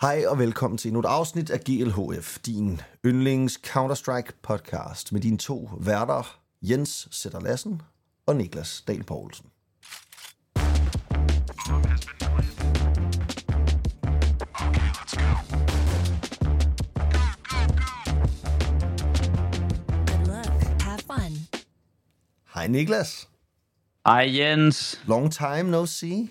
Hej og velkommen til endnu et afsnit af GLHF, din yndlings Counter-Strike podcast med dine to værter, Jens Sætter Lassen og Niklas Dahl Poulsen. Hej Niklas. Ej Jens. Long time no see.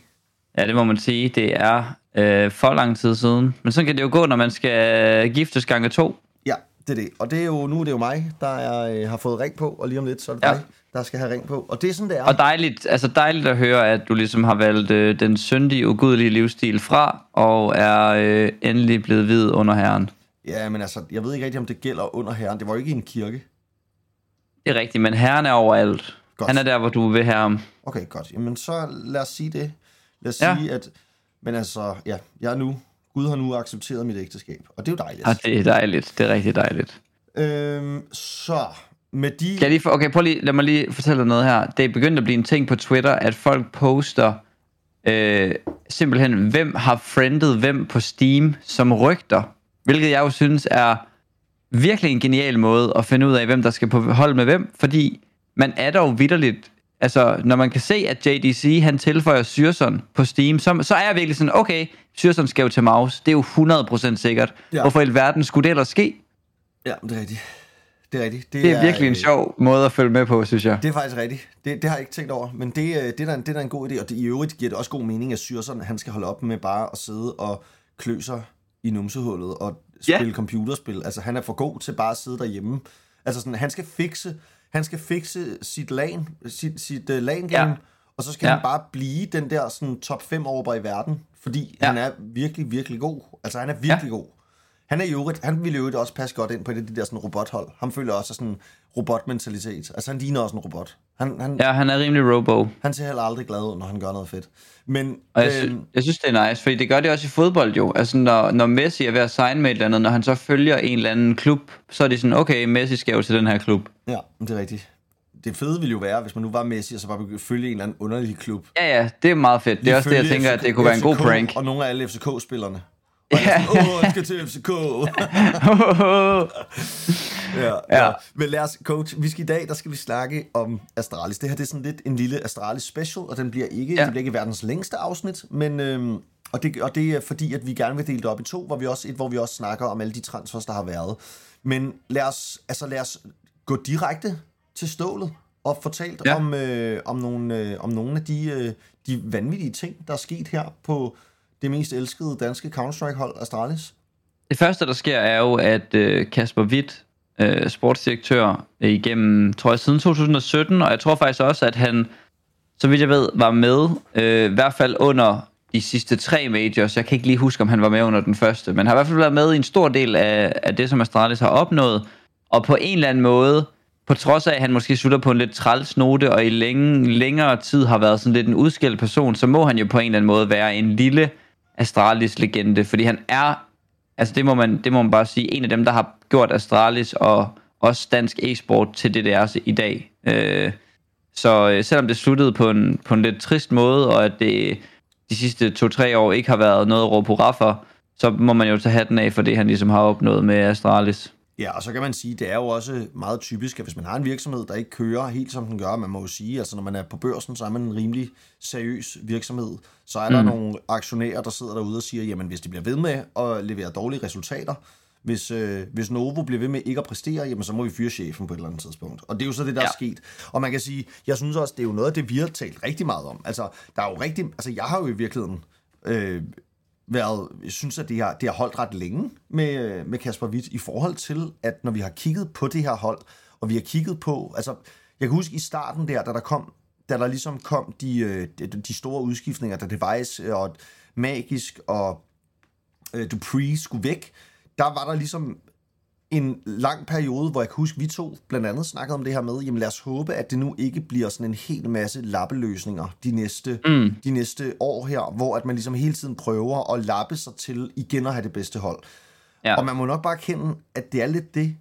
Ja, det må man sige. Det er øh, for lang tid siden. Men sådan kan det jo gå, når man skal øh, giftes gange to. Ja, det er det. Og det er jo, nu er det jo mig, der er, øh, har fået ring på, og lige om lidt, så er det Ja. dig, der skal have ring på. Og det er sådan, det er. Og dejligt, altså dejligt at høre, at du ligesom har valgt øh, den syndige, ugudelige livsstil fra, og er øh, endelig blevet hvid under herren. Ja, men altså, jeg ved ikke rigtig, om det gælder under herren. Det var jo ikke i en kirke. Det er rigtigt, men herren er overalt. Godt. Han er der, hvor du vil have ham. Okay, godt. Jamen, så lad os sige det. Lad os Ja. sige, at... Men altså, ja, jeg er nu... Gud har nu accepteret mit ægteskab, og det er jo dejligt. Og det er dejligt. Det er rigtig dejligt. Øhm, så, med de... Kan jeg lige for, okay, prøv lige, lad mig lige fortælle dig noget her. Det er begyndt at blive en ting på Twitter, at folk poster øh, simpelthen, hvem har friendet hvem på Steam som rygter. Hvilket jeg jo synes er virkelig en genial måde at finde ud af, hvem der skal på hold med hvem. Fordi man er dog vidderligt... Altså, når man kan se, at JDC han tilføjer Syrson på Steam, så, så er jeg virkelig sådan, okay, Syrson skal jo til mouse. Det er jo 100% sikkert. Ja. Hvorfor i alverden skulle det ellers ske? Ja, det er rigtigt. Det er rigtigt. Det er virkelig en øh, sjov måde at følge med på, synes jeg. Det er faktisk rigtigt. Det, det har jeg ikke tænkt over. Men det, øh, det, er, en, det er da en god idé. Og det, i øvrigt giver det også god mening, at Syrson, han skal holde op med bare at sidde og klø sig i numsehullet og spille computerspil. Altså, han er for god til bare at sidde derhjemme. Altså, sådan, han skal fikse, han skal fikse sit LAN, sit, sit uh, LAN game, Ja. og så skal Ja. han bare blive den der sådan, top 5 over i verden, fordi Ja. han er virkelig, virkelig god. Altså, han er virkelig ja. god. Han er i øvrigt, han ville jo også passe godt ind på det, de der sådan robothold. Han føler også sådan robotmentalitet. Altså, han ligner også en robot. Han, han, ja. Han er rimelig robo. han ser heller aldrig glad ud, når han gør noget fedt. Men, Og jeg, sy- jeg synes, det er nice, fordi det gør det også i fodbold jo. Altså, når, når Messi er ved at signe med et eller andet, når han så følger en eller anden klub, så er det sådan, okay, Messi skal jo til den her klub. ja, det er rigtigt. Det fede ville jo være, hvis man nu var Messi, og så bare begyndte at følge en eller anden underlig klub. Ja, ja, det er meget fedt. Det er også det, jeg tænker, at FCK det kunne være en god prank. Og nogle af alle FCK-spillerne. Ja. Åh, oh, jeg skal til FCK. ja, ja. Ja. Men lad os, coach, vi skal i dag, der skal vi snakke om Astralis. Det her det er sådan lidt en lille Astralis special, og den bliver ikke, ja. Ja. det bliver ikke verdens længste afsnit, men... Øhm, og det, og det er fordi, at vi gerne vil dele det op i to, hvor vi også, et, hvor vi også snakker om alle de transfers, der har været. Men lad os, altså lad os gå direkte til stålet og fortalt ja. Ja. om, øh, om, nogle, øh, om nogle af de, øh, de vanvittige ting, der er sket her på det mest elskede danske Counter-Strike-hold, Astralis. Det første, der sker, er jo, at øh, Kasper Witt, øh, sportsdirektør, øh, igennem, tror jeg, siden 2017, og jeg tror faktisk også, at han, så vidt jeg ved, var med, øh, i hvert fald under de sidste tre majors. Jeg kan ikke lige huske, om han var med under den første, men har i hvert fald været med i en stor del af, af det, som Astralis har opnået, og på en eller anden måde, på trods af, at han måske slutter på en lidt træls note, og i længe, længere tid har været sådan lidt en udskilt person, så må han jo på en eller anden måde være en lille Astralis-legende, fordi han er, altså det må, man, det må man bare sige, en af dem, der har gjort Astralis og også dansk e-sport til det, det er i dag. Øh, så øh, selvom det sluttede på en, på en lidt trist måde, og at det de sidste to-tre år ikke har været noget at råbe hurra for, så må man jo tage hatten af for det, han ligesom har opnået med Astralis. Ja, og så kan man sige, det er jo også meget typisk, at hvis man har en virksomhed, der ikke kører helt som den gør, man må jo sige, altså når man er på børsen, så er man en rimelig seriøs virksomhed. Så er der mm. nogle aktionærer, der sidder derude og siger, jamen hvis de bliver ved med at levere dårlige resultater, hvis, øh, hvis Novo bliver ved med ikke at præstere, jamen så må vi fyre chefen på et eller andet tidspunkt. Og det er jo så det, der ja. er sket. Og man kan sige, jeg synes også, det er jo noget af det, vi har talt rigtig meget om. Altså, der er jo rigtig, altså jeg har jo i virkeligheden øh, været, jeg synes, at det har, det har holdt ret længe med, med Kasper Witt i forhold til, at når vi har kigget på det her hold, og vi har kigget på, altså, jeg kan huske i starten der, da der kom, da der ligesom kom de, øh, de, store udskiftninger, da Device øh, og Magisk og øh, Dupree skulle væk, der var der ligesom en lang periode, hvor jeg kan huske, vi to blandt andet snakkede om det her med, jamen lad os håbe, at det nu ikke bliver sådan en hel masse lappeløsninger de næste, mm. de næste år her, hvor at man ligesom hele tiden prøver at lappe sig til igen at have det bedste hold. Ja. Og man må nok bare kende, at det er lidt det,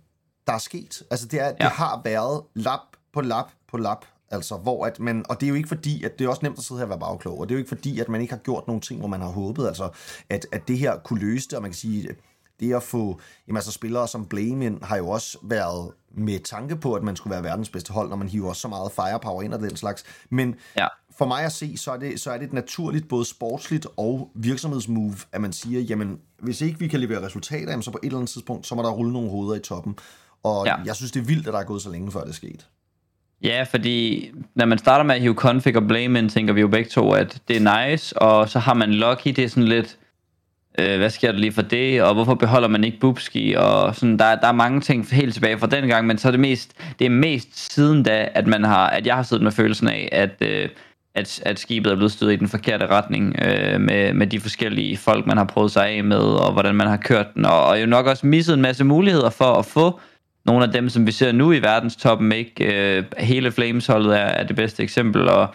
der er sket. Altså det, er, det Ja. har været lap på lap på lap Altså, hvor at man, og det er jo ikke fordi, at det er også nemt at sidde her og være bagklog, og det er jo ikke fordi, at man ikke har gjort nogle ting, hvor man har håbet, altså, at, at det her kunne løse det, og man kan sige, det at få, jamen altså spillere som Blame ind, har jo også været med tanke på, at man skulle være verdens bedste hold, når man hiver også så meget firepower ind og den slags. Men Ja. for mig at se, så er, det, så er det et naturligt, både sportsligt og virksomhedsmove, at man siger, jamen, hvis ikke vi kan levere resultater, jamen, så på et eller andet tidspunkt, så må der rulle nogle hoveder i toppen. Og Ja. jeg synes, det er vildt, at der er gået så længe, før det er sket. Ja, fordi når man starter med at hive config og blame ind, tænker vi jo begge to, at det er nice, og så har man Lucky, det er sådan lidt, øh, hvad sker der lige for det, og hvorfor beholder man ikke Bubski, og sådan, der, der er mange ting helt tilbage fra den gang, men så er det mest, det er mest siden da, at man har, at jeg har siddet med følelsen af, at, øh, at, at skibet er blevet stødt i den forkerte retning, øh, med, med de forskellige folk, man har prøvet sig af med, og hvordan man har kørt den, og, og jo nok også misset en masse muligheder for at få nogle af dem, som vi ser nu i verdenstoppen, ikke? Øh, hele Flames-holdet er, er det bedste eksempel, og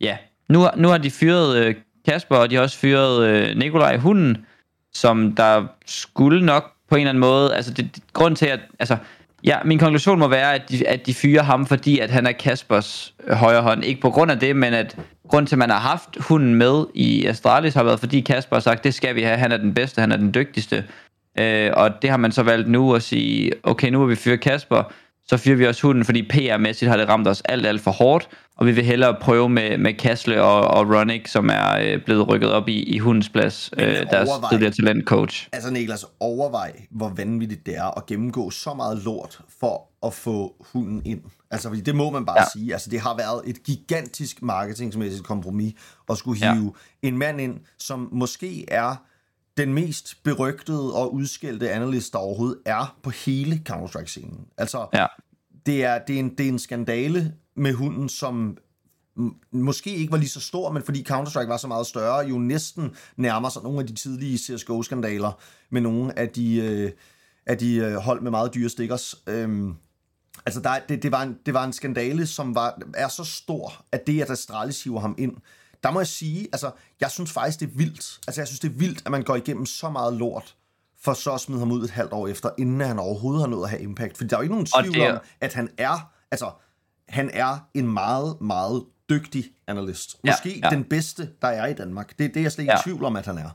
ja, nu, nu har de fyret øh, Kasper, og de har også fyret øh, Nikolaj Hunden, som der skulle nok på en eller anden måde, altså det, det grund til at, altså, ja, min konklusion må være, at de, at de fyrer ham, fordi at han er Kaspers øh, højre hånd. Ikke på grund af det, men at grund til, at man har haft hunden med i Astralis, har været, fordi Kasper har sagt, det skal vi have, han er den bedste, han er den dygtigste. Øh, og det har man så valgt nu at sige, okay, nu vil vi fyre Kasper, så fyrer vi også hunden, fordi PR-mæssigt har det ramt os alt, alt for hårdt, og vi vil hellere prøve med, med Kasle og, og Ronick, som er øh, blevet rykket op i, i hundens plads, øh, deres overvej- tidligere talentcoach. Altså Niklas, overvej, hvor vanvittigt det er at gennemgå så meget lort for at få hunden ind. Altså, fordi det må man bare Ja. sige. Altså, det har været et gigantisk marketingsmæssigt kompromis at skulle hive ja. en mand ind, som måske er den mest berygtede og udskældte analyst, der overhovedet er på hele Counter-Strike-scenen. Altså, Ja. det er, det, er en, det er en skandale med hunden, som måske ikke var lige så stor, men fordi Counter-Strike var så meget større, jo næsten nærmer sig nogle af de tidlige CSGO-skandaler med nogle af de, øh, af de øh, hold med meget dyre stickers. Øhm, altså, der, er- det, det, var en, det var en skandale, som var, er så stor, at det, at Astralis hiver ham ind, der må jeg sige, altså, jeg synes faktisk, det er vildt. Altså, jeg synes, det er vildt, at man går igennem så meget lort, for så at smide ham ud et halvt år efter, inden han overhovedet har nået at have impact. For der er jo ikke nogen Og tvivl det er- om, at han er, altså, han er en meget, meget dygtig analyst. Ja, Måske ja. den bedste, der er i Danmark. Det, det er jeg slet ikke Ja. i tvivl om, at han er.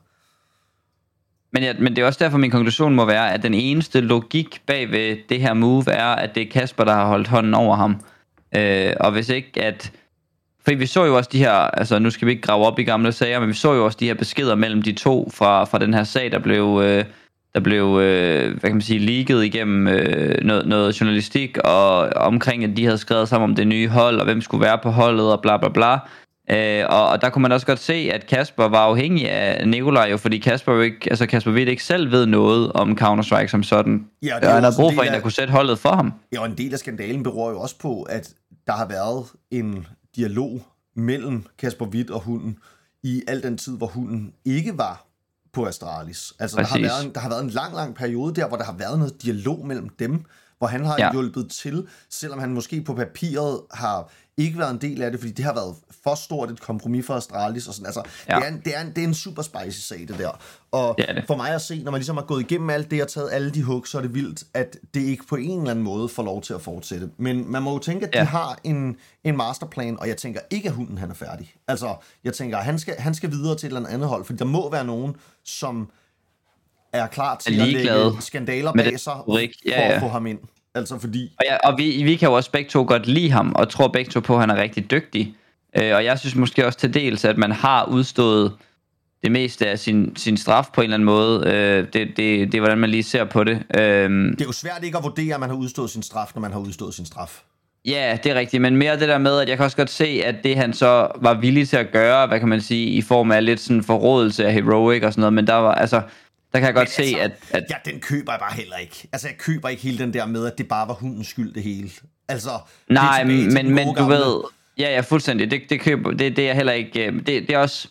Men, ja, men det er også derfor, min konklusion må være, at den eneste logik bag ved det her move er, at det er Kasper, der har holdt hånden over ham. Øh, og hvis ikke at... For vi så jo også de her, altså nu skal vi ikke grave op i gamle sager, men vi så jo også de her beskeder mellem de to fra, fra den her sag, der blev, øh, der blev øh, hvad kan man sige, leaget igennem øh, noget, noget journalistik, og omkring, at de havde skrevet sammen om det nye hold, og hvem skulle være på holdet, og bla bla bla. Øh, og, og der kunne man også godt se, at Kasper var afhængig af Nikolaj, jo, fordi Kasper jo ikke, altså Kasper Witt ikke selv ved noget om Counter-Strike som sådan. Ja, og det er jo han også brug for en, der af- kunne sætte holdet for ham. Ja, og en del af skandalen beror jo også på, at der har været en dialog mellem Kasper Witt og hunden i al den tid, hvor hunden ikke var på Astralis. Altså, der har, været en, der har været en lang, lang periode der, hvor der har været noget dialog mellem dem, hvor han har ja. hjulpet til, selvom han måske på papiret har ikke været en del af det, fordi det har været for stort et kompromis for Astralis. Og sådan. Altså, Ja. det, er en, det, er en, det er en super spicy sag, det der. Og Det det. for mig at se, når man ligesom har gået igennem alt det og taget alle de hug, så er det vildt, at det ikke på en eller anden måde får lov til at fortsætte. Men man må jo tænke, at Ja. de har en, en masterplan, og jeg tænker ikke, at hunden han er færdig. Altså, jeg tænker, at han skal, han skal videre til et eller andet hold, for der må være nogen, som er klar til Er at lægge skandaler bag sig. Ja, for ja. at få ham ind. Altså fordi, Og, ja, og vi, vi kan jo også begge to godt lide ham, og tror begge to på, at han er rigtig dygtig. Øh, og jeg synes måske også til dels, at man har udstået det meste af sin, sin straf på en eller anden måde. Øh, det, det, det er, hvordan man lige ser på det. Øh, det er jo svært ikke at vurdere, at man har udstået sin straf, når man har udstået sin straf. Ja, det er rigtigt, men mere det der med, at jeg kan også godt se, at det han så var villig til at gøre, hvad kan man sige, i form af lidt sådan forrådelse af heroic og sådan noget, men der var, altså, der kan jeg godt Men se, altså, at, at Ja, den køber jeg bare heller ikke. Altså, jeg køber ikke hele den der med, at det bare var hundens skyld, det hele. Altså, nej, men, men gode du ved, ja, ja, fuldstændig, det, det køber, det, det er heller ikke, øh, det, det er også,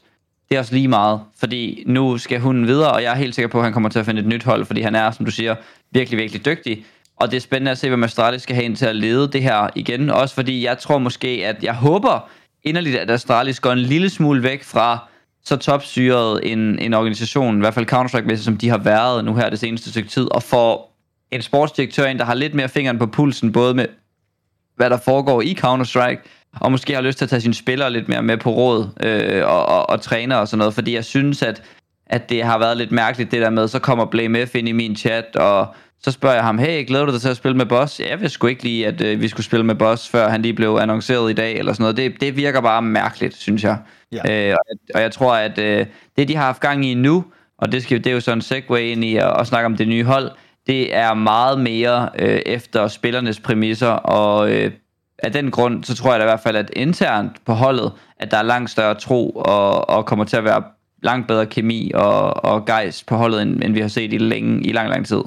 det er også lige meget, fordi nu skal hunden videre, og jeg er helt sikker på, at han kommer til at finde et nyt hold, fordi han er, som du siger, virkelig, virkelig dygtig. Og det er spændende at se, hvad Astralis skal have ind til at lede det her igen. Også fordi jeg tror måske, at jeg håber inderligt, at Astralis går en lille smule væk fra så topsyret en, en organisation, i hvert fald Counter-Strike, som de har været nu her det seneste stykke tid, og får en sportsdirektør ind, der har lidt mere fingeren på pulsen, både med hvad der foregår i Counter-Strike, og måske har lyst til at tage sine spillere lidt mere med på råd øh, og, og, og træner og sådan noget, fordi jeg synes, at, at det har været lidt mærkeligt det der med, så kommer Blame F ind i min chat, og så spørger jeg ham, hey, glæder du dig til at spille med Boss? Ja, jeg vidste sgu ikke lige, at øh, vi skulle spille med Boss, før han lige blev annonceret i dag, eller sådan noget. Det, det virker bare mærkeligt, synes jeg. Ja. Øh, og, jeg- og jeg tror, at øh, det, de har haft gang i nu, og det, skal, det er jo så en segue ind i at, at snakke om det nye hold, det er meget mere øh, efter spillernes præmisser, og øh, af den grund, så tror jeg da i hvert fald, at internt på holdet, at der er langt større tro, og, og kommer til at være langt bedre kemi og, og gejst på holdet, end, end vi har set i, længe, i lang, lang tid.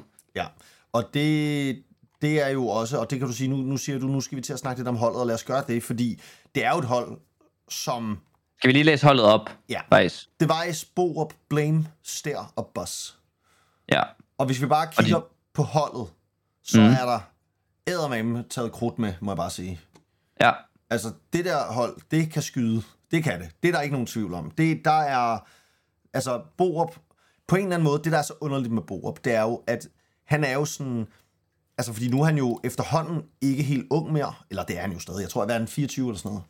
Og det, det er jo også, og det kan du sige, nu, nu siger du, nu skal vi til at snakke lidt om holdet, og lad os gøre det, fordi det er jo et hold, som Skal vi lige læse holdet op? Ja. Faktisk. det var i Sporup, Blame, Stær og Boss. Ja. Og hvis vi bare Og kigger de- på holdet, så mm. er der eddermame taget krudt med, må jeg bare sige. Ja. Altså, det der hold, det kan skyde. Det kan det. Det er der ikke nogen tvivl om. Det, der er, altså, Borup, på en eller anden måde, det der er så underligt med Borup, det er jo, at han er jo sådan, altså, fordi nu er han jo efterhånden ikke helt ung mere, eller det er han jo stadig, jeg tror, at han er 24 eller sådan noget.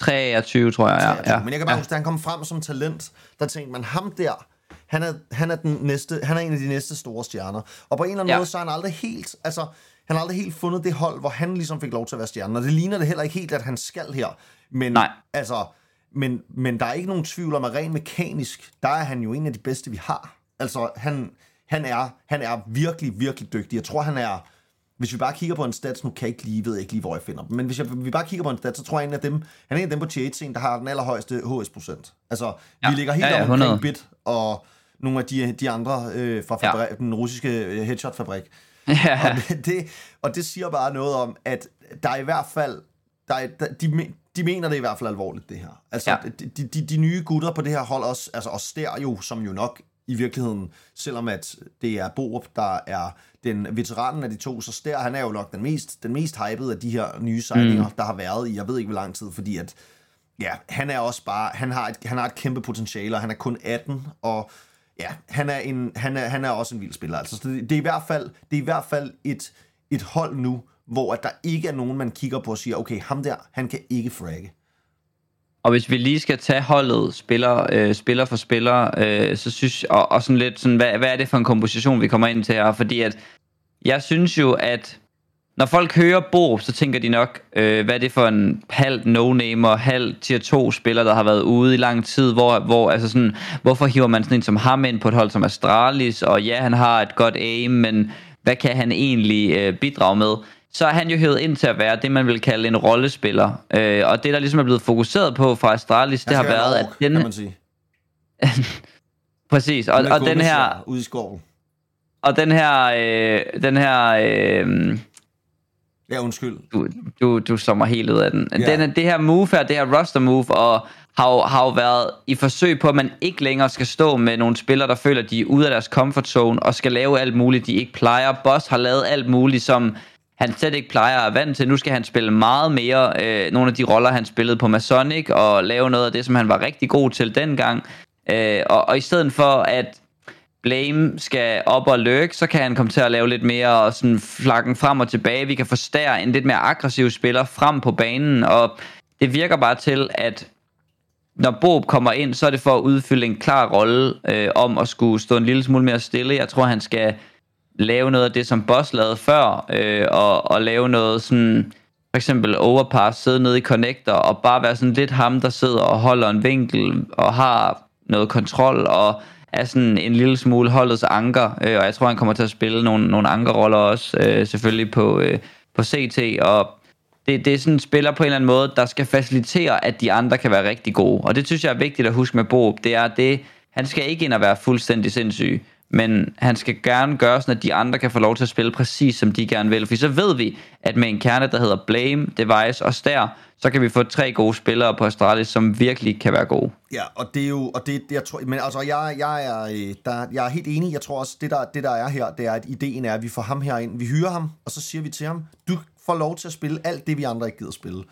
23, tror jeg. Ja, ja. Men jeg kan bare ja. huske, da han kom frem som talent, der tænkte man, ham der, han er, han er, den næste, han er en af de næste store stjerner. Og på en eller anden Ja. måde, så har han aldrig helt, altså, han har aldrig helt fundet det hold, hvor han ligesom fik lov til at være stjernen. Og det ligner det heller ikke helt, at han skal her. Men, Nej. Altså, men, men der er ikke nogen tvivl om, at rent mekanisk, der er han jo en af de bedste, vi har. Altså, han, han, er, han er virkelig, virkelig dygtig. Jeg tror, han er... Hvis vi bare kigger på en stats, nu kan jeg ikke lige, ved jeg ikke lige, hvor jeg finder dem, men hvis jeg, vi bare kigger på en stats, så tror jeg, en af dem, han er en af dem på T1, der har den allerhøjeste HS-procent. Altså, ja. Ja. vi ligger helt Ja, ja, ja, ja, omkring 100. Bit og nogle af de, de andre øh, fra Ja. fabrik, den russiske øh, headshot-fabrik. ja. Og det, og det siger bare noget om, at der er i hvert fald, der er, der, de, de mener det i hvert fald alvorligt, det her. Altså, Ja. ja. de, de, de, nye gutter på det her hold også, altså og Stær jo, som jo nok i virkeligheden, selvom at det er Borup, der er den veteranen af de to, så Stær, han er jo nok den mest, den mest hypede af de her nye signinger, mm. der har været i, jeg ved ikke hvor lang tid, fordi at, ja, han er også bare, han har et, han har et kæmpe potentiale, og han er kun 18, og ja, han er, en, han er, han er også en vild spiller. Altså, så det, det, er i hvert fald, det er i hvert fald et, et hold nu, hvor at der ikke er nogen, man kigger på og siger, okay, ham der, han kan ikke fragge. Og hvis vi lige skal tage holdet spiller, øh, spiller for spiller, øh, så synes og, og sådan lidt sådan, hvad, hvad er det for en komposition, vi kommer ind til her? Fordi at jeg synes jo, at når folk hører Borup, så tænker de nok, øh, hvad er det for en halv no-namer, halv tier 2 spiller, der har været ude i lang tid, hvor, hvor altså sådan, hvorfor hiver man sådan en som ham ind på et hold som Astralis, og ja, han har et godt aim, men hvad kan han egentlig øh, bidrage med? Så er han jo hævet ind til at være det, man vil kalde en rollespiller. Øh, og det, der ligesom er blevet fokuseret på fra Astralis, det har været, at den... kan man sige. Præcis, og, og den her... Ude i skoven. Og den her... Øh, den her øh, Ja, undskyld. du, du, du slår mig helt ud af den. Ja. Den det her move her, det her roster move, og har, jo- har jo været i forsøg på, at man ikke længere skal stå med nogle spillere, der føler, de er ude af deres comfort zone, og skal lave alt muligt, de ikke plejer. Boss har lavet alt muligt, som han slet ikke plejer at være vant til. Nu skal han spille meget mere øh, nogle af de roller, han spillede på Masonic, og lave noget af det, som han var rigtig god til dengang. Øh, og, og i stedet for, at Blame skal op og lurk, så kan han komme til at lave lidt mere sådan flakken frem og tilbage. Vi kan forstærre en lidt mere aggressiv spiller frem på banen, og det virker bare til, at når Bob kommer ind, så er det for at udfylde en klar rolle øh, om at skulle stå en lille smule mere stille. Jeg tror, han skal lave noget af det, som Boss lavede før, øh, og, og lave noget sådan, for eksempel overpass, sidde nede i connector, og bare være sådan lidt ham, der sidder og holder en vinkel, og har noget kontrol, og er sådan en lille smule holdets anker, øh, og jeg tror, han kommer til at spille nogle, nogle ankerroller også, øh, selvfølgelig på, øh, på CT, og det, det er sådan en spiller på en eller anden måde, der skal facilitere, at de andre kan være rigtig gode. Og det synes jeg er vigtigt at huske med Bob. Det er det, han skal ikke ind og være fuldstændig sindssyg, men han skal gerne gøre sådan, at de andre kan få lov til at spille præcis som de gerne vil. For så ved vi, at med en kerne, der hedder Blame, Device og Stær, så kan vi få tre gode spillere på Astralis, som virkelig kan være gode. Ja, og det er jo, og det, jeg tror, men altså, jeg, jeg, er, øh, der, jeg er helt enig, jeg tror også, det der, det der er her, det er, at ideen er, at vi får ham herind, vi hyrer ham, og så siger vi til ham, du får lov til at spille alt det, vi andre ikke gider spille.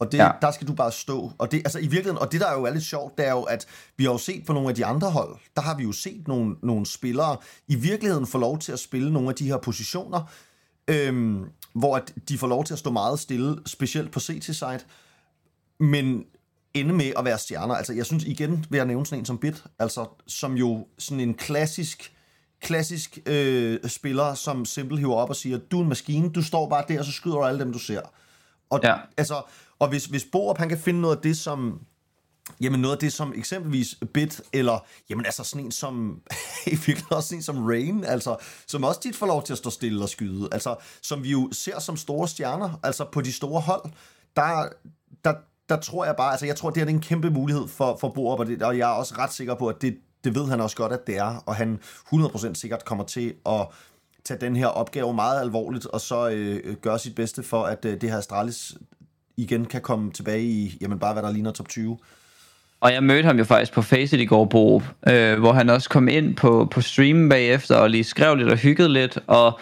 Og det, Ja. der skal du bare stå. Og det, altså i virkeligheden, og det der er jo er lidt sjovt, det er jo, at vi har jo set på nogle af de andre hold, der har vi jo set nogle, nogle spillere i virkeligheden få lov til at spille nogle af de her positioner, Øhm, hvor at de får lov til at stå meget stille, specielt på CT-side, men ende med at være stjerner. Altså, jeg synes igen, vil jeg nævne sådan en som Bit, altså, som jo sådan en klassisk klassisk øh, spiller, som simpelt hiver op og siger, du er en maskine, du står bare der, og så skyder du alle dem, du ser. Og, Ja. altså, og hvis, hvis Borup, han kan finde noget af det, som Jamen noget af det som eksempelvis Bit, eller jamen altså sådan en som, i virkeligheden også sådan en som Rain, altså som også tit får lov til at stå stille og skyde, altså som vi jo ser som store stjerner, altså på de store hold, der, der, der tror jeg bare, altså jeg tror det er en kæmpe mulighed for, for Borup, og, det, og jeg er også ret sikker på, at det, det ved han også godt, at det er, og han 100% sikkert kommer til at tage den her opgave meget alvorligt, og så øh, gøre sit bedste for, at øh, det her Astralis igen kan komme tilbage i, jamen bare hvad der ligner top 20. Og jeg mødte ham jo faktisk på Faceit i går, Borup, øh, hvor han også kom ind på, på streamen bagefter og lige skrev lidt og hyggede lidt. Og,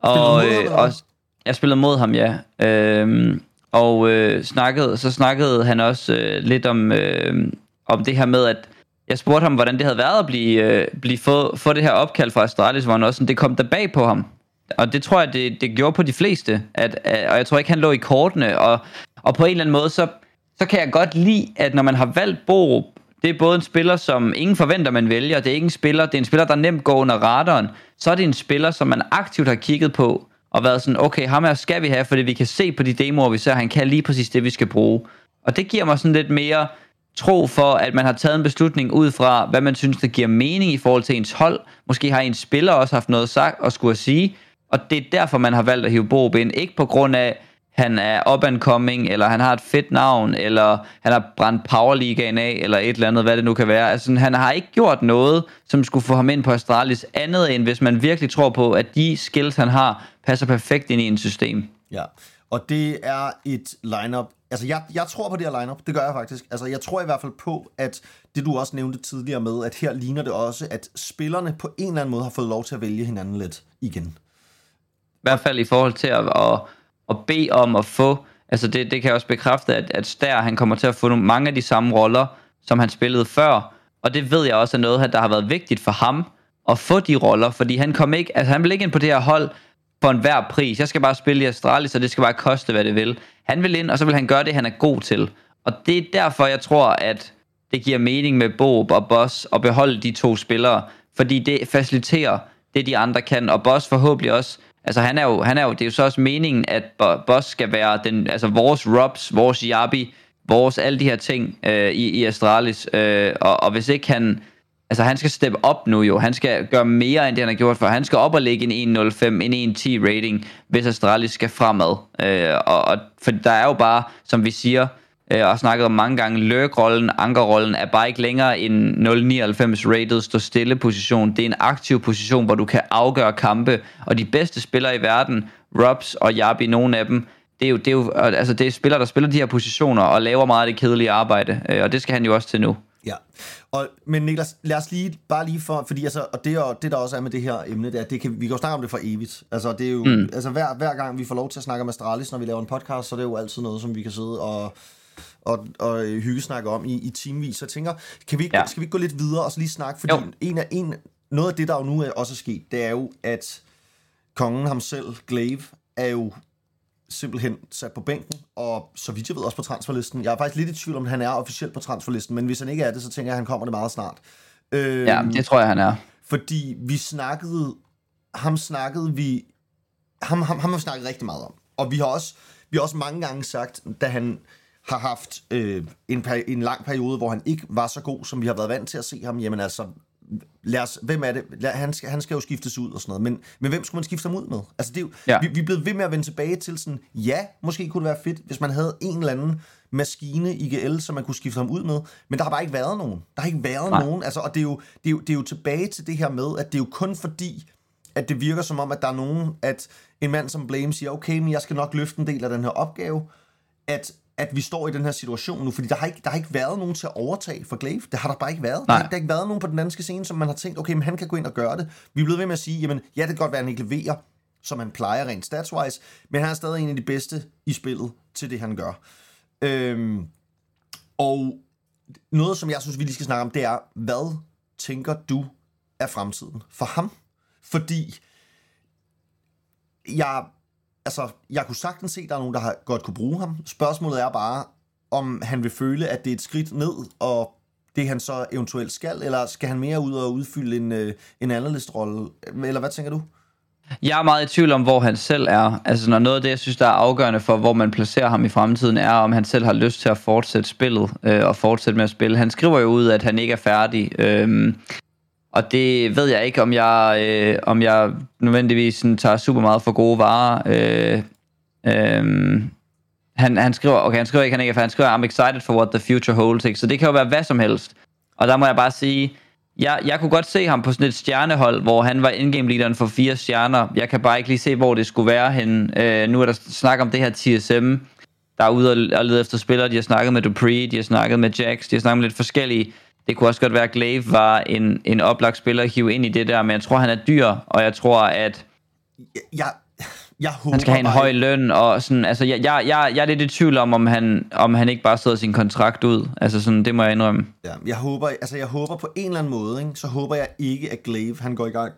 og, øh, og jeg spillede mod ham, ja. Øhm, og øh, snakkede, så snakkede han også øh, lidt om, øh, om det her med, at jeg spurgte ham, hvordan det havde været at blive, øh, blive få, få det her opkald fra Astralis, hvor han også sådan, det kom der bag på ham. Og det tror jeg, det, det gjorde på de fleste. At, at, og jeg tror ikke, han lå i kortene. Og, og på en eller anden måde, så, så kan jeg godt lide, at når man har valgt Borup, det er både en spiller, som ingen forventer, man vælger. Det er ikke en spiller, det er en spiller, der nemt går under radaren. Så er det en spiller, som man aktivt har kigget på, og været sådan, okay, ham her skal vi have, fordi vi kan se på de demoer, vi ser, han kan lige præcis det, vi skal bruge. Og det giver mig sådan lidt mere tro for, at man har taget en beslutning ud fra, hvad man synes, der giver mening i forhold til ens hold. Måske har en spiller også haft noget sagt og skulle sige, og det er derfor, man har valgt at hive Borup ind. Ikke på grund af, han er up and coming, eller han har et fedt navn, eller han har brændt Powerligaen af, eller et eller andet, hvad det nu kan være. Altså, han har ikke gjort noget, som skulle få ham ind på Astralis, andet end hvis man virkelig tror på, at de skills, han har, passer perfekt ind i en system. Ja, og det er et lineup. Altså, jeg, jeg tror på det her lineup. Det gør jeg faktisk. Altså, jeg tror i hvert fald på, at det du også nævnte tidligere med, at her ligner det også, at spillerne på en eller anden måde har fået lov til at vælge hinanden lidt igen. I hvert fald i forhold til at, at, at bede om at få, altså det, det kan jeg også bekræfte, at, at Stær, han kommer til at få nogle, mange af de samme roller, som han spillede før, og det ved jeg også er noget, der har været vigtigt for ham, at få de roller, fordi han kom ikke, altså han blev ikke ind på det her hold for enhver pris. Jeg skal bare spille i Astralis, så det skal bare koste, hvad det vil. Han vil ind, og så vil han gøre det, han er god til. Og det er derfor, jeg tror, at det giver mening med Bob og Boss at beholde de to spillere, fordi det faciliterer det, de andre kan, og Boss forhåbentlig også Altså han er jo, han er jo, det er jo så også meningen, at Boss skal være den, altså vores Robs, vores Yabi, vores alle de her ting øh, i, i Astralis, øh, og, og hvis ikke han, altså han skal steppe op nu jo, han skal gøre mere end det han har gjort før, han skal op og ligge en 1.05, en 1.10 rating, hvis Astralis skal fremad, øh, og, og for der er jo bare, som vi siger, øh, og har snakket om mange gange, lurk-rollen, ankerrollen er bare ikke længere en 0,99 rated stå stille position. Det er en aktiv position, hvor du kan afgøre kampe, og de bedste spillere i verden, Robs og Yabi, nogle af dem, det er jo, det er jo altså det er spillere, der spiller de her positioner og laver meget af det kedelige arbejde, øh, og det skal han jo også til nu. Ja, og, men Niklas, lad os lige, bare lige for, fordi altså, og det, og det der også er med det her emne, det er, det kan, vi kan jo snakke om det for evigt. Altså, det er jo, mm. altså hver, hver gang vi får lov til at snakke om Astralis, når vi laver en podcast, så er det jo altid noget, som vi kan sidde og, og, og hyggesnakke om i, i timevis. Så jeg tænker, kan vi. Ja. skal vi ikke gå lidt videre og så lige snakke, fordi Jo. en af, en, noget af det, der jo nu er også er sket, det er jo, at kongen ham selv, Glaive, er jo simpelthen sat på bænken, og så vidt jeg ved også på transferlisten. Jeg er faktisk lidt i tvivl om, han er officielt på transferlisten, men hvis han ikke er det, så tænker jeg, at han kommer det meget snart. Øh, Ja, det tror jeg, han er. Fordi vi snakkede, ham snakkede vi, ham, ham, ham har vi snakket rigtig meget om. Og vi har også, vi har også mange gange sagt, da han har haft øh, en, en lang periode, hvor han ikke var så god, som vi har været vant til at se ham, jamen altså, lad os, hvem er det? Lad, han, skal, han skal jo skiftes ud og sådan noget, men, men hvem skulle man skifte ham ud med? Altså, det er jo, ja. Vi, vi er blevet ved med at vende tilbage til sådan, ja, måske kunne det være fedt, hvis man havde en eller anden maskine i GL, som man kunne skifte ham ud med, men der har bare ikke været nogen. Der har ikke været. Nej. nogen, altså, og det er, jo, det, er jo, det er jo tilbage til det her med, at det er jo kun fordi, at det virker som om, at der er nogen, at en mand som Blame siger, okay, men jeg skal nok løfte en del af den her opgave, at, at vi står i den her situation nu, fordi der har ikke, der har ikke været nogen til at overtage for Glaive. Det har der bare ikke været. Der har, Nej. ikke- der har ikke været nogen på den danske scene, som man har tænkt, okay, men han kan gå ind og gøre det. Vi er blevet ved med at sige, jamen, ja, det kan godt være, at han ikke leverer, som han plejer rent statswise, men han er stadig en af de bedste i spillet til det, han gør. Øhm, og noget, som jeg synes, vi lige skal snakke om, det er, hvad tænker du er fremtiden for ham? Fordi jeg altså, jeg kunne sagtens se, at der er nogen, der har godt kunne bruge ham. Spørgsmålet er bare, om han vil føle, at det er et skridt ned, og det han så eventuelt skal, eller skal han mere ud og udfylde en, øh, en analystrolle? Eller hvad tænker du? Jeg er meget i tvivl om, hvor han selv er. Altså, når noget af det, jeg synes, der er afgørende for, hvor man placerer ham i fremtiden, er, om han selv har lyst til at fortsætte spillet øh, og fortsætte med at spille. Han skriver jo ud, at han ikke er færdig. Øh, og det ved jeg ikke, om jeg, øh, om jeg nødvendigvis sådan, tager super meget for gode varer. Øh, øh, han, han skriver, okay, han skriver ikke, han ikke er. Han skriver, I'm excited for what the future holds. Ikke? Så det kan jo være hvad som helst. Og der må jeg bare sige, jeg, jeg kunne godt se ham på sådan et stjernehold, hvor han var indgame leaderen for fire stjerner. Jeg kan bare ikke lige se, hvor det skulle være henne. Øh, nu er der snak om det her TSM, der er ude og lede efter spillere. De har snakket med Dupree, de har snakket med Jax, de har snakket med lidt forskellige. Det kunne også godt være, at Glaive var en, en oplagt spiller at hive ind i det der, men jeg tror, han er dyr, og jeg tror, at Jeg, jeg håber han skal have en bare høj løn, og sådan, altså, jeg, jeg, jeg, jeg er lidt i tvivl om, om han, om han ikke bare sidder sin kontrakt ud. Altså sådan, det må jeg indrømme. Ja, jeg håber, altså jeg håber på en eller anden måde, ikke, så håber jeg ikke, at Glaive han går i gang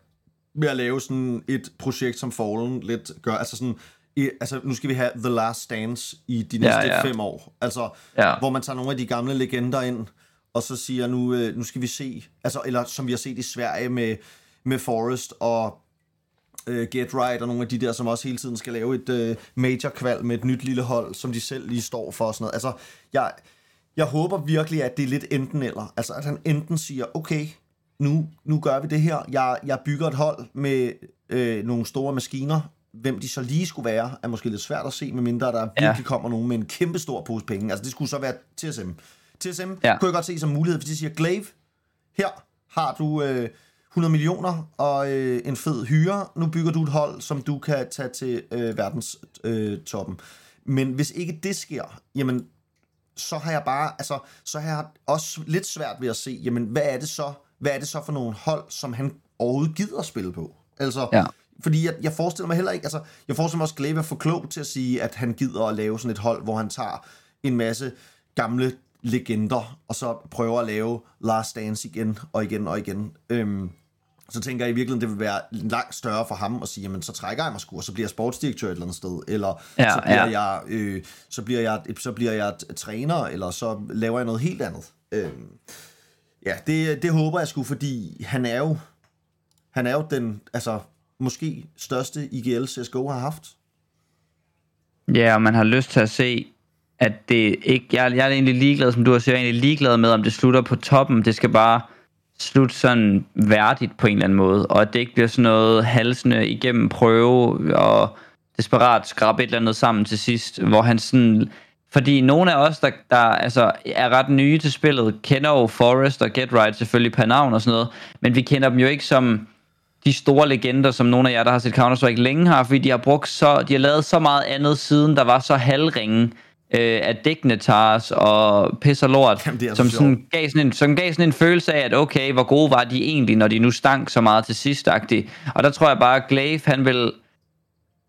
med at lave sådan et projekt, som Fallen lidt gør. Altså sådan, i, altså nu skal vi have The Last Dance i de næste Ja, ja. fem år. Altså, Ja. hvor man tager nogle af de gamle legender ind, og så siger nu, øh, nu skal vi se, altså, eller som vi har set i Sverige med, med Forrest og øh, Get Right og nogle af de der, som også hele tiden skal lave et øh, major kval med et nyt lille hold, som de selv lige står for og sådan noget. Altså, jeg, jeg håber virkelig, at det er lidt enten eller. Altså, at han enten siger, okay, nu, nu gør vi det her. Jeg, jeg bygger et hold med øh, nogle store maskiner. Hvem de så lige skulle være, er måske lidt svært at se, medmindre der Ja. virkelig kommer nogen med en kæmpe stor pose penge. Altså, det skulle så være TSM. TSM Ja. kunne jeg godt se som mulighed, hvis de siger, Glaive, her har du øh, 100 millioner og øh, en fed hyre. Nu bygger du et hold, som du kan tage til øh, verdens øh, toppen. Men hvis ikke det sker, jamen, så har jeg bare, altså, så har jeg også lidt svært ved at se, jamen, hvad er det så, hvad er det så for nogle hold, som han overhovedet gider at spille på? Altså, Ja. fordi jeg, jeg forestiller mig heller ikke, altså, jeg forestiller mig også, Glaive er for klog til at sige, at han gider at lave sådan et hold, hvor han tager en masse gamle legender, og så prøver at lave Last Dance igen og igen og igen. Øhm, så tænker jeg i virkeligheden, det vil være langt større for ham at sige, jamen så trækker jeg mig sgu, og så bliver jeg sportsdirektør et eller andet sted, eller Ja, så, bliver ja. jeg, øh, så, bliver jeg, så bliver jeg træner, eller så laver jeg noget helt andet. Øhm, ja, det, det håber jeg sgu, fordi han er jo, han er jo den, altså, måske største IGL CSGO har haft. Ja, og man har lyst til at se, at det ikke... Jeg, jeg er egentlig ligeglad, som du har sagt, jeg er egentlig ligeglad med, om det slutter på toppen. Det skal bare slutte sådan værdigt på en eller anden måde, og at det ikke bliver sådan noget halsende igennem prøve, og desperat skrabe et eller andet sammen til sidst, hvor han sådan... Fordi nogle af os, der, der altså, er ret nye til spillet, kender jo Forrest og Get Right selvfølgelig per navn og sådan noget, men vi kender dem jo ikke som de store legender, som nogle af jer, der har set Counter-Strike længe har, fordi de har brugt så, de har lavet så meget andet siden, der var så halvringen, øh, af Dignitars og pis og lort, Jamen, så som, sådan sjovt. gav sådan en, som gav sådan en følelse af, at okay, hvor gode var de egentlig, når de nu stank så meget til sidst -agtigt. Og der tror jeg bare, at Glaive, han vil,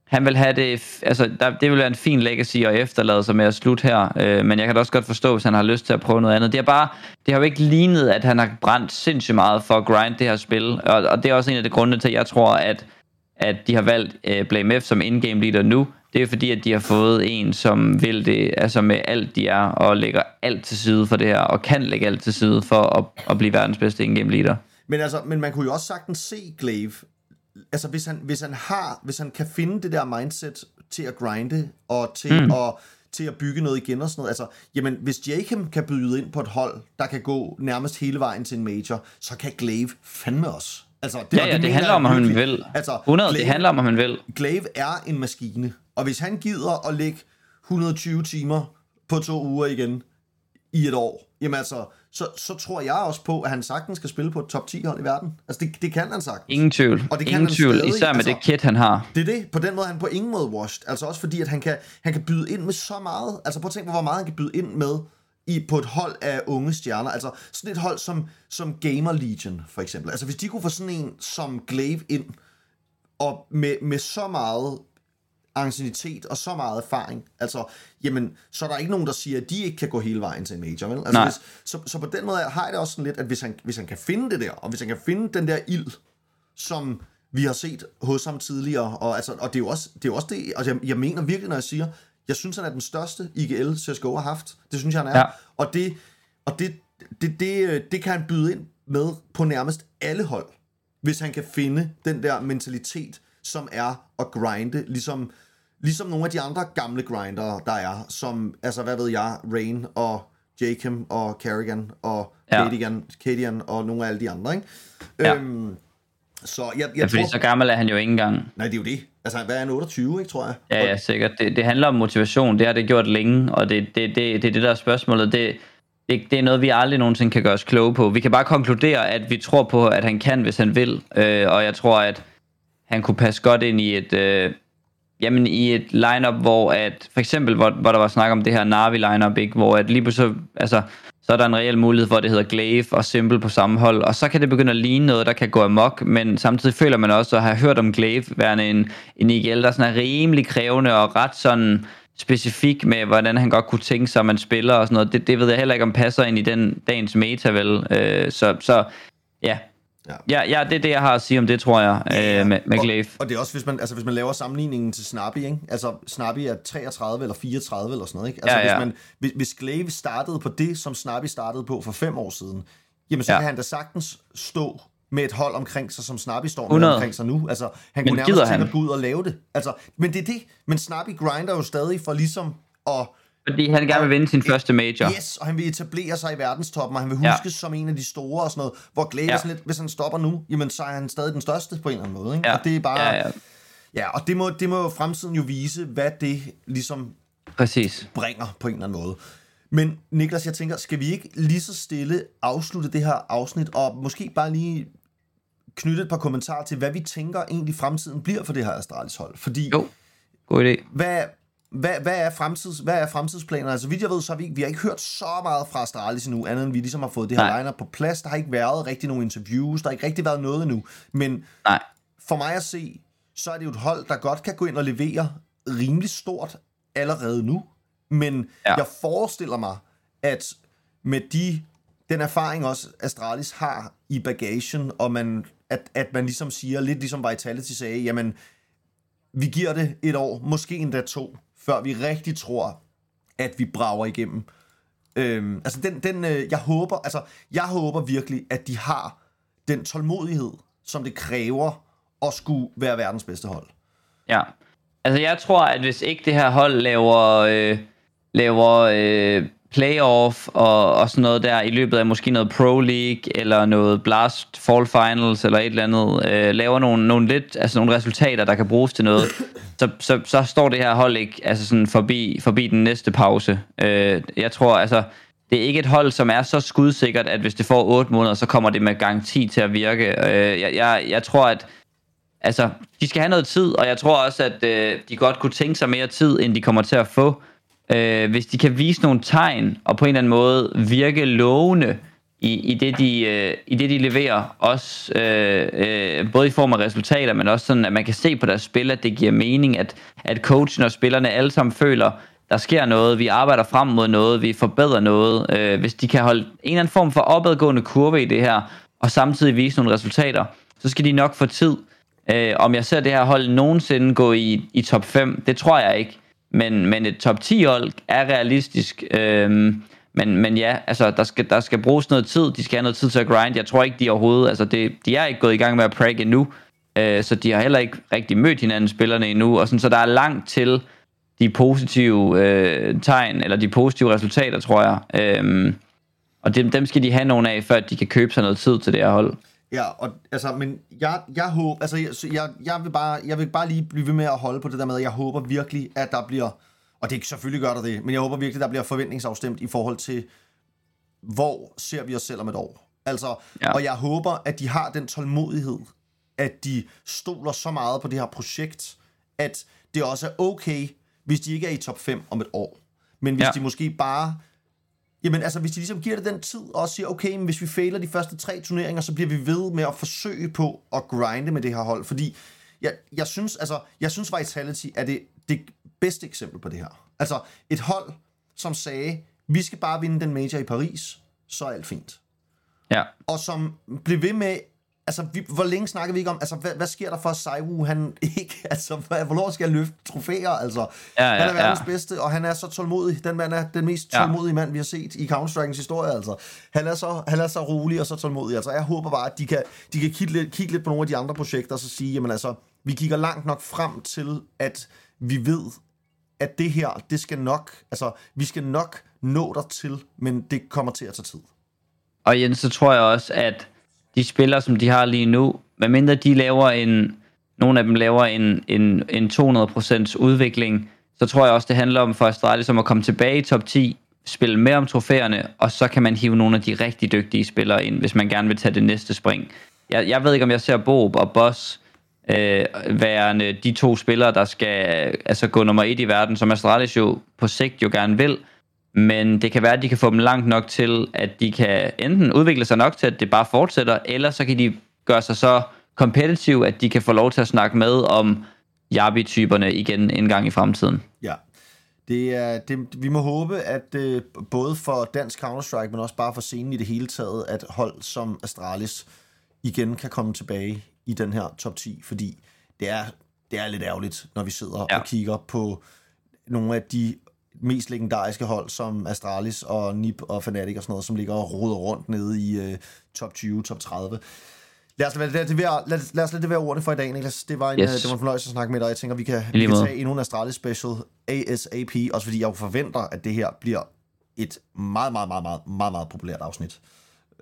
han vil have det, altså der, det vil være en fin legacy at efterlade sig med at slutte her, øh, men jeg kan da også godt forstå, hvis han har lyst til at prøve noget andet. Det er bare, det har jo ikke lignet, at han har brændt sindssygt meget for at grind det her spil, og, og det er også en af de grunde til, at jeg tror, at, at de har valgt øh, Blame F som in-game leader nu. Det er fordi, at de har fået en, som vil det, altså med alt de er, og lægger alt til side for det her, og kan lægge alt til side for at, at blive verdens bedste in-game leader. Men altså, men man kunne jo også sagtens se Glaive, altså hvis han, hvis han har, hvis han kan finde det der mindset til at grinde, og til mm. at til at bygge noget igen og sådan noget. Altså, jamen, hvis Jacob kan byde ind på et hold, der kan gå nærmest hele vejen til en major, så kan Glaive fandme også. Altså, det, Ja, ja, det mener handler om, om han vil. Altså, 100, det Glaive- handler om, om han vil. Glaive er en maskine, og hvis han gider at lægge 120 timer på to uger igen i et år, jamen altså, så, så tror jeg også på, at han sagtens skal spille på et top 10 hold i verden. Altså, det, det kan han sagtens. Ingen tvivl. Og det kan Ingen han tvivl, stadig, især med altså. det kit, han har. Det er det. På den måde er han på ingen måde washed. Altså også fordi, at han kan, han kan byde ind med så meget. Altså prøv at tænke på, hvor meget han kan byde ind med i, på et hold af unge stjerner. Altså sådan et hold som, som Gamer Legion, for eksempel. Altså hvis de kunne få sådan en som Glaive ind, og med, med så meget ancienitet og så meget erfaring, altså, jamen, så er der ikke nogen, der siger, at de ikke kan gå hele vejen til en major, vel? Altså, Nej. hvis, så, så på den måde har jeg det også sådan lidt, at hvis han, hvis han kan finde det der, og hvis han kan finde den der ild, som vi har set hos ham tidligere, og, altså, og det er jo også det, er jo også det altså, jeg, jeg mener virkelig, når jeg siger, jeg synes, han er den største IGL CSGO har haft. Det synes jeg, han er. Ja. Og, det, og det, det, det, det kan han byde ind med på nærmest alle hold, hvis han kan finde den der mentalitet, som er at grinde, ligesom, ligesom nogle af de andre gamle grindere, der er, som, altså hvad ved jeg, Rain og Jakem og Carrigan og Ja. Kadian, Kadian og nogle af alle de andre, ikke? Ja. Øhm, så jeg, jeg Ja, fordi tror... så gammel er han jo ikke engang. Nej, det er jo det. Altså, hvad er han, 28, ikke, tror jeg? Ja, ja, sikkert. Det, det handler om motivation. Det har det gjort længe, og det, det, det, det er det, der er spørgsmålet. Det, det, det er noget, vi aldrig nogensinde kan gøre os kloge på. Vi kan bare konkludere, at vi tror på, at han kan, hvis han vil. Øh, og jeg tror, at han kunne passe godt ind i et... Øh, jamen i et lineup, hvor at, for eksempel, hvor, hvor der var snak om det her Navi lineup, ikke? hvor at lige pludselig, altså, så er der en reel mulighed for, at det hedder Glaive og Simple på samme hold, og så kan det begynde at ligne noget, der kan gå amok, men samtidig føler man også at have hørt om Glaive værende en, en IGL, der sådan er rimelig krævende og ret sådan specifik med, hvordan han godt kunne tænke sig, at man spiller og sådan noget. Det, det ved jeg heller ikke, om passer ind i den dagens meta, vel? Øh, så, så ja. Ja. Ja, ja, det er det, jeg har at sige om det, tror jeg, øh, med, med Glaive. Og, og det er også, hvis man, altså, hvis man laver sammenligningen til Snappy, ikke? Altså, Snappy er 33 eller 34 eller sådan noget, ikke? Altså, Ja, ja. Hvis, man, hvis, hvis Glaive startede på det, som Snappy startede på for fem år siden, jamen så Ja. ja. kan han da sagtens stå med et hold omkring sig, som Snappy står med 100. omkring sig nu. Altså, han Men kunne nærmest tænke at gå ud og lave det. Altså, men det er det. Men Snappy grinder jo stadig for ligesom at Fordi han gerne vil vinde sin første major. Yes, og han vil etablere sig i verdenstoppen, og han vil Ja. huskes som en af de store og sådan noget. Hvor Glaive Ja. ja. sådan lidt, hvis han stopper nu, jamen så er han stadig den største på en eller anden måde. Ikke? Ja. Og det er bare... Ja, ja, Ja, og det må, det må fremtiden jo vise, hvad det ligesom præcis. bringer på en eller anden måde. Men Niklas, jeg tænker, skal vi ikke lige så stille afslutte det her afsnit, og måske bare lige knytte et par kommentarer til, hvad vi tænker egentlig fremtiden bliver for det her Astralis hold? Fordi, Jo, god idé. hvad, hvad, hvad, er fremtids, hvad er fremtidsplaner? Altså, vidt jeg ved, så har vi, ikke- vi har ikke hørt så meget fra Astralis endnu, andet end vi ligesom har fået det her Nej. lineup på plads. Der har ikke været rigtig nogen interviews, der har ikke rigtig været noget endnu. Men Nej, for mig at se, så er det jo et hold, der godt kan gå ind og levere rimelig stort allerede nu. Men ja. jeg forestiller mig, at med de, den erfaring også Astralis har i bagagen, og man, at, at man ligesom siger, lidt ligesom Vitality sagde, jamen, vi giver det et år, måske endda to, før vi rigtig tror, at vi brager igennem. Øhm, altså den, den øh, jeg håber, altså jeg håber virkelig, at de har den tålmodighed, som det kræver at skulle være verdens bedste hold. ja. Altså jeg tror, at hvis ikke det her hold laver, øh, laver øh, playoff og, og sådan noget der i løbet af måske noget Pro League eller noget Blast Fall Finals eller et eller andet, øh, laver nogle, nogle lidt, altså nogle resultater, der kan bruges til noget, så, så, så står det her hold ikke altså sådan forbi, forbi den næste pause. Øh, jeg tror altså, det er ikke et hold, som er så skudsikkert, at hvis det får 8 måneder, så kommer det med garanti til at virke. Øh, jeg, jeg, jeg tror, at altså, de skal have noget tid, og jeg tror også, at øh, de godt kunne tænke sig mere tid, end de kommer til at få. Øh, hvis de kan vise nogle tegn, og på en eller anden måde virke lovende i, i, det, de, øh, i det, de leverer, også øh, øh, både i form af resultater, men også sådan, at man kan se på deres spil, at det giver mening, at, at coachen og spillerne alle sammen føler, der sker noget, vi arbejder frem mod noget, vi forbedrer noget. Øh, hvis de kan holde en eller anden form for opadgående kurve i det her, og samtidig vise nogle resultater, så skal de nok få tid. Øh, om jeg ser det her hold nogensinde gå i, i top 5, det tror jeg ikke. Men, men et top 10 hold er realistisk. Øhm, men, men ja, altså, der skal, der skal bruges noget tid. De skal have noget tid til at grind. Jeg tror ikke, de overhovedet... Altså, det, de er ikke gået i gang med at pragge endnu. Øh, så de har heller ikke rigtig mødt hinanden, spillerne endnu. Og sådan, så der er langt til de positive øh, tegn, eller de positive resultater, tror jeg. Øhm, og dem, dem skal de have nogle af, før de kan købe sig noget tid til det her hold. Ja, og altså, men jeg, jeg håber, altså, jeg, jeg, jeg, vil bare, jeg vil bare lige blive ved med at holde på det der med, at jeg håber virkelig, at der bliver, og det selvfølgelig gør der det, men jeg håber virkelig, der bliver forventningsafstemt i forhold til, hvor ser vi os selv om et år. Altså, Ja. og jeg håber, at de har den tålmodighed, at de stoler så meget på det her projekt, at det også er okay, hvis de ikke er i top 5 om et år. Men hvis ja. de måske bare Jamen altså, hvis de ligesom giver det den tid, og siger, okay, men hvis vi fejler de første tre turneringer, så bliver vi ved med at forsøge på at grinde med det her hold. Fordi jeg, jeg synes, altså, jeg synes Vitality er det, det bedste eksempel på det her. Altså, et hold, som sagde, vi skal bare vinde den major i Paris, så er alt fint. Ja, Og som blev ved med altså, vi, hvor længe snakker vi ikke om, altså, hvad, hvad sker der for Saiwu, han ikke, altså, hvornår skal han løfte trofæer, altså, Ja, ja, han er verdens ja. bedste, og han er så tålmodig, den mand er den mest Ja. tålmodige mand, vi har set i Counter-Strike's historie, altså, han er, så, han er så rolig og så tålmodig, altså, jeg håber bare, at de kan, de kan kigge, lidt, kigge lidt på nogle af de andre projekter, og så sige, jamen altså, vi kigger langt nok frem til, at vi ved, at det her, det skal nok, altså, vi skal nok nå der til, men det kommer til at tage tid. Og Jens, så tror jeg også, at de spillere, som de har lige nu, medmindre de laver en, nogle af dem laver en, en, en 200% udvikling, så tror jeg også, det handler om for Astralis om at komme tilbage i top 10, spille med om trofæerne, og så kan man hive nogle af de rigtig dygtige spillere ind, hvis man gerne vil tage det næste spring. Jeg, jeg ved ikke, om jeg ser Bob og Boss øh, værende de to spillere, der skal altså gå nummer et i verden, som Astralis jo på sigt jo gerne vil, men det kan være, at de kan få dem langt nok til, at de kan enten udvikle sig nok til, at det bare fortsætter, eller så kan de gøre sig så competitive, at de kan få lov til at snakke med om Yabi-typerne igen en gang i fremtiden. Ja. Det er, det, vi må håbe, at øh, både for dansk Counter-Strike, men også bare for scenen i det hele taget, at hold som Astralis igen kan komme tilbage i den her top 10, fordi det er, det er lidt ærgerligt, når vi sidder. Ja. og kigger på nogle af de mest legendariske hold, som Astralis og NIP og Fnatic og sådan noget, som ligger og roder rundt nede i øh, top 20, top 30. Lad os, lad, det være, lad, lad os lade det være ordene for i dag, Niklas. Det var en, yes. Yes. det var en fornøjelse at snakke med dig. Jeg tænker, vi kan, vi kan tage endnu en Astralis special ASAP, også fordi jeg jo forventer, at det her bliver et meget, meget, meget, meget, meget, meget populært afsnit.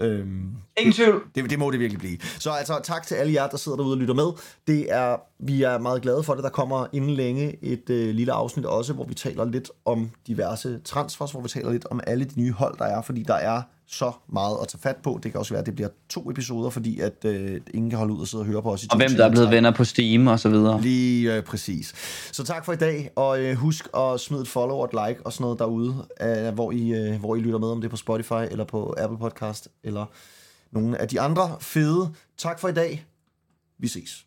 Øhm, Ingen tvivl. det, det må det virkelig blive. Så altså tak til alle jer, der sidder derude og lytter med. Det er, vi er meget glade for det. Der kommer inden længe et øh, lille afsnit også, hvor vi taler lidt om diverse transfers, hvor vi taler lidt om alle de nye hold, der er, fordi der er så meget at tage fat på. Det kan også være, at det bliver to episoder, fordi at øh, ingen kan holde ud og sidde og høre på os i Og hvem der er blevet venner på Steam og så videre. Lige øh, præcis. Så tak for i dag, og øh, husk at smide et follow og et like og sådan noget derude, øh, hvor, I, øh, hvor I lytter med, om det er på Spotify eller på Apple Podcast eller nogle af de andre fede. Tak for i dag. Vi ses.